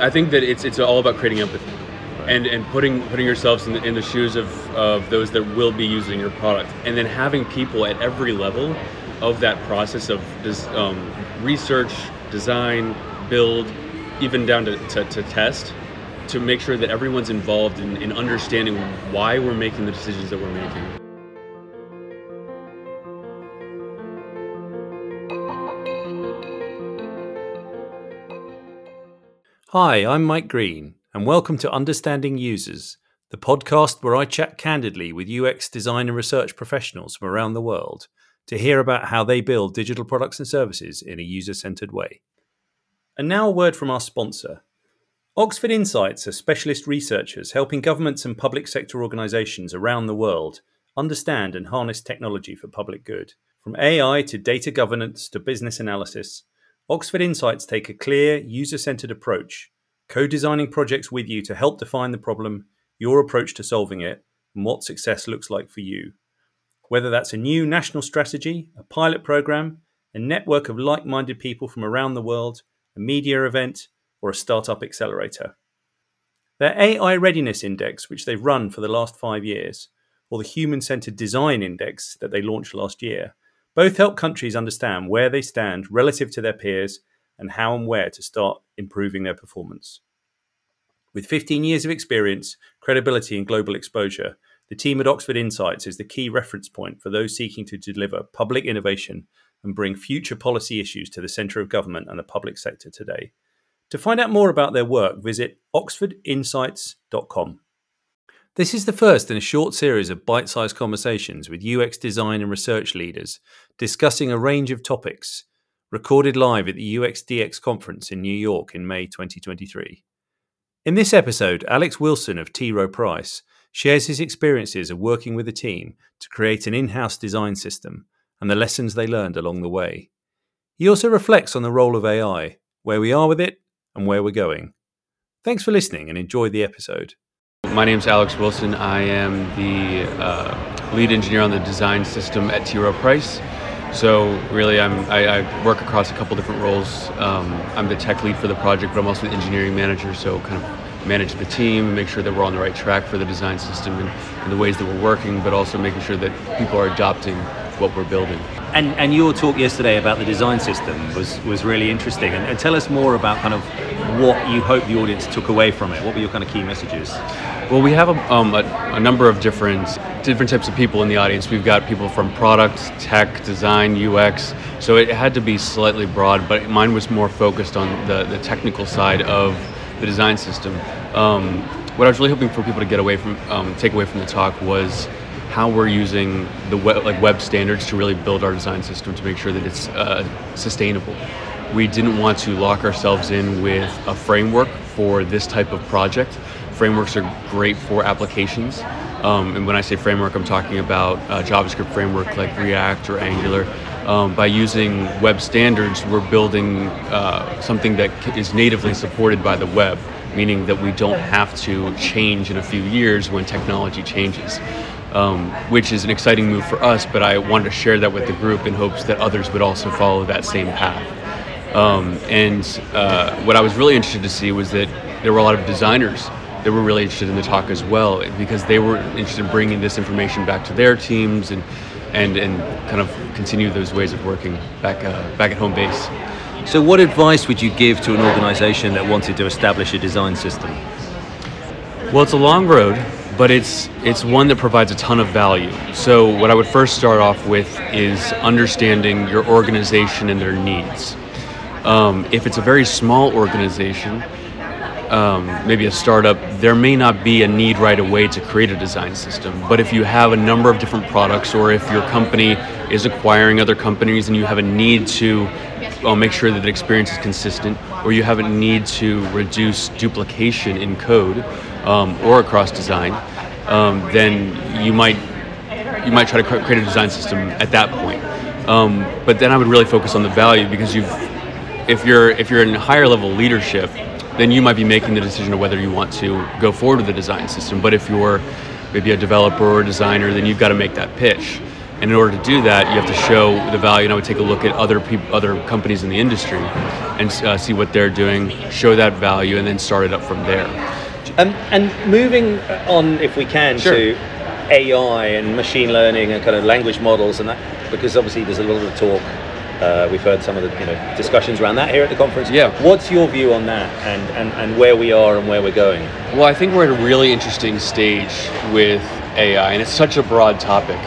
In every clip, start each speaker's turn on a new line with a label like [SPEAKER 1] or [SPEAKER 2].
[SPEAKER 1] I think that it's it's all about creating empathy, and and putting putting yourselves in the, in the shoes of of those that will be using your product, and then having people at every level of that process of des, um, research, design, build, even down to, to, to test, to make sure that everyone's involved in, in understanding why we're making the decisions that we're making.
[SPEAKER 2] Hi, I'm Mike Green, and welcome to Understanding Users, the podcast where I chat candidly with UX design and research professionals from around the world to hear about how they build digital products and services in a user centered way. And now a word from our sponsor. Oxford Insights are specialist researchers helping governments and public sector organisations around the world understand and harness technology for public good. From AI to data governance to business analysis, Oxford Insights take a clear, user centered approach, co designing projects with you to help define the problem, your approach to solving it, and what success looks like for you. Whether that's a new national strategy, a pilot program, a network of like minded people from around the world, a media event, or a startup accelerator. Their AI Readiness Index, which they've run for the last five years, or the Human Centered Design Index that they launched last year, both help countries understand where they stand relative to their peers and how and where to start improving their performance. With 15 years of experience, credibility, and global exposure, the team at Oxford Insights is the key reference point for those seeking to deliver public innovation and bring future policy issues to the centre of government and the public sector today. To find out more about their work, visit oxfordinsights.com. This is the first in a short series of bite sized conversations with UX design and research leaders discussing a range of topics, recorded live at the UXDX conference in New York in May 2023. In this episode, Alex Wilson of T. Rowe Price shares his experiences of working with a team to create an in house design system and the lessons they learned along the way. He also reflects on the role of AI, where we are with it, and where we're going. Thanks for listening and enjoy the episode.
[SPEAKER 1] My name is Alex Wilson. I am the uh, lead engineer on the design system at T. Rowe Price. So really, I'm, I, I, work across a couple different roles. Um, I'm the tech lead for the project, but I'm also the engineering manager. So kind of manage the team, make sure that we're on the right track for the design system and, and the ways that we're working, but also making sure that people are adopting what we're building.
[SPEAKER 2] And, and your talk yesterday about the design system was, was really interesting. And, and tell us more about kind of what you hope the audience took away from it. What were your kind of key messages?
[SPEAKER 1] Well, we have a, um, a, a, number of different different types of people in the audience. We've got people from product, tech, design, UX. So it had to be slightly broad, but mine was more focused on the, the technical side of the design system. Um, what I was really hoping for people to get away from, um, take away from the talk was how we're using the web, like web standards to really build our design system to make sure that it's uh, sustainable. We didn't want to lock ourselves in with a framework for this type of project frameworks are great for applications. Um, and when I say framework, I'm talking about a JavaScript framework like React or Angular. Um, by using web standards, we're building uh, something that is natively supported by the web, meaning that we don't have to change in a few years when technology changes. Um, which is an exciting move for us, but I wanted to share that with the group in hopes that others would also follow that same path. Um, and uh, what I was really interested to see was that there were a lot of designers that were really interested in the talk as well because they were interested in bringing this information back to their teams and and and kind of continue those ways of working back uh, back at home base.
[SPEAKER 2] So, what advice would you give to an organisation that wanted to establish a design system?
[SPEAKER 1] Well, it's a long road, but it's it's one that provides a ton of value. So, what I would first start off with is understanding your organization and their needs. Um, if it's a very small organization, um, maybe a startup, there may not be a need right away to create a design system. But if you have a number of different products, or if your company is acquiring other companies and you have a need to well, make sure that the experience is consistent, or you have a need to reduce duplication in code um, or across design, um, then you might you might try to create a design system at that point. Um, but then I would really focus on the value because you've if you're if you're in higher level leadership then you might be making the decision of whether you want to go forward with the design system. But if you're maybe a developer or a designer, then you've got to make that pitch. And in order to do that, you have to show the value. And I would take a look at other people, other companies in the industry, and uh, see what they're doing, show that value, and then start it up from there.
[SPEAKER 2] Um, and moving on, if we can,
[SPEAKER 1] Sure.
[SPEAKER 2] to AI and machine learning and kind of language models and that, because obviously there's a lot of talk. Uh, we've heard some of the you know discussions around that here at the conference.
[SPEAKER 1] Yeah.
[SPEAKER 2] What's your view on that and, and, and where we are and where we're going?
[SPEAKER 1] Well, I think we're at a really interesting stage with AI, and it's such a broad topic.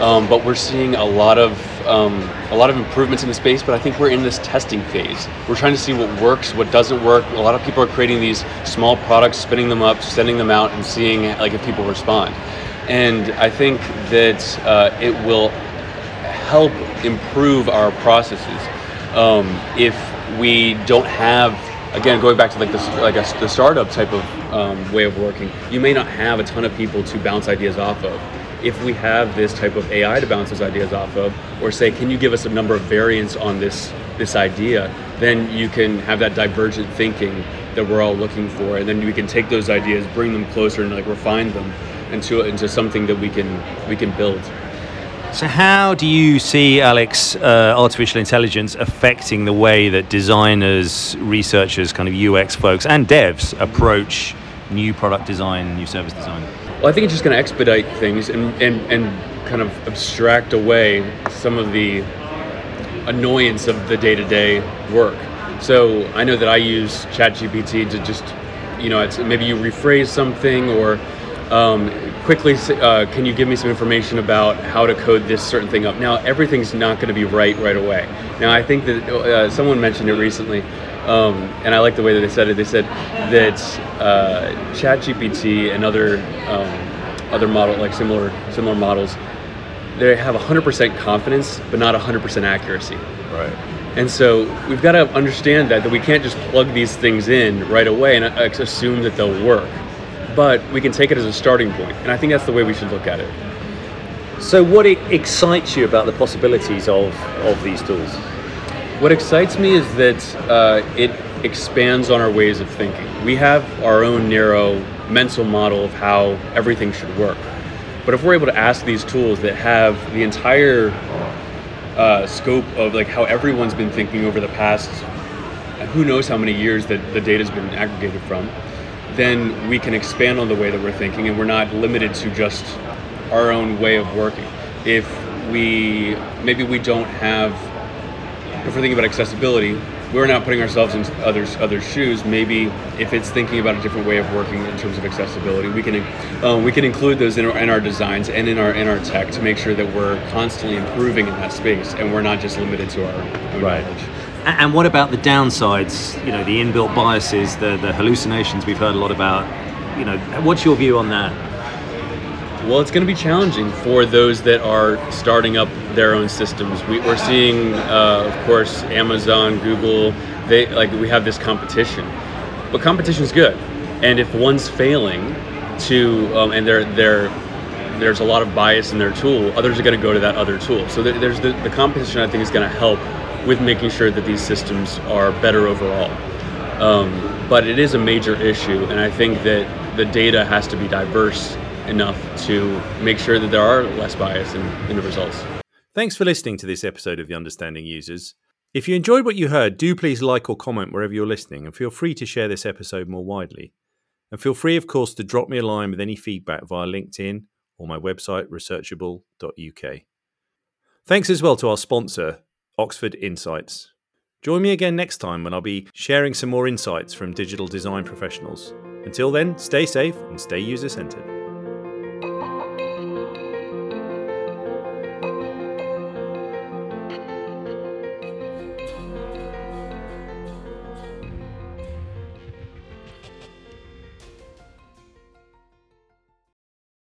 [SPEAKER 1] Um, but we're seeing a lot of um, a lot of improvements in the space. But I think we're in this testing phase. We're trying to see what works, what doesn't work. A lot of people are creating these small products, spinning them up, sending them out, and seeing like if people respond. And I think that uh, it will help improve our processes. Um, if we don't have again going back to like this like a, the startup type of um, way of working you may not have a ton of people to bounce ideas off of. If we have this type of ai to bounce those ideas off of or say can you give us a number of variants on this this idea? then you can have that divergent thinking that we're all looking for and then we can take those ideas bring them closer and like refine them into into something that we can we can build
[SPEAKER 2] So, how do you see, Alex, uh, artificial intelligence affecting the way that designers, researchers, kind of UX folks, and devs approach new product design, new service design?
[SPEAKER 1] Well, I think it's just going to expedite things and, and, and kind of abstract away some of the annoyance of the day to day work. So I know that I use ChatGPT to just, you know, maybe you rephrase something or um, quickly, uh, can you give me some information about how to code this certain thing up? Now, everything's not going to be right right away. Now, I think that uh, someone mentioned it recently, um, and I like the way that they said it. They said that uh, ChatGPT and other um, other model like similar similar models, they have 100% confidence, but not 100% accuracy.
[SPEAKER 2] Right.
[SPEAKER 1] And so we've got to understand that that we can't just plug these things in right away and uh, assume that they'll work. But we can take it as a starting point, and I think that's the way we should look at it.
[SPEAKER 2] So, what excites you about the possibilities of, of these tools?
[SPEAKER 1] What excites me is that uh, it expands on our ways of thinking. We have our own narrow mental model of how everything should work. But if we're able to ask these tools that have the entire uh, scope of like how everyone's been thinking over the past who knows how many years that the data's been aggregated from, then we can expand on the way that we're thinking and we're not limited to just our own way of working. If we maybe we don't have if we're thinking about accessibility, we're not putting ourselves in others others' shoes. Maybe if it's thinking about a different way of working in terms of accessibility, we can um, we can include those in our, in our designs and in our in our tech to make sure that we're constantly improving in that space and we're not just limited to our own
[SPEAKER 2] Right.
[SPEAKER 1] knowledge.
[SPEAKER 2] And what about the downsides? You know, the inbuilt biases, the, the hallucinations we've heard a lot about. You know, what's your view on that?
[SPEAKER 1] Well, it's going to be challenging for those that are starting up their own systems. We, we're seeing, uh, of course, Amazon, Google. They like we have this competition, but competition is good. And if one's failing to, um, and they're they're there's a lot of bias in their tool, others are going to go to that other tool. So there- there's the, the competition. I think is going to help with making sure that these systems are better overall. Um, but it is a major issue, and I think that the data has to be diverse enough to make sure that there are less bias in, in the results.
[SPEAKER 2] Thanks for listening to this episode of The Understanding Users. If you enjoyed what you heard, do please like or comment wherever you're listening and feel free to share this episode more widely. And feel free, of course, to drop me a line with any feedback via LinkedIn or my website, researchable.uk. Thanks as well to our sponsor, Oxford Insights. Join me again next time when I'll be sharing some more insights from digital design professionals. Until then, stay safe and stay user centered.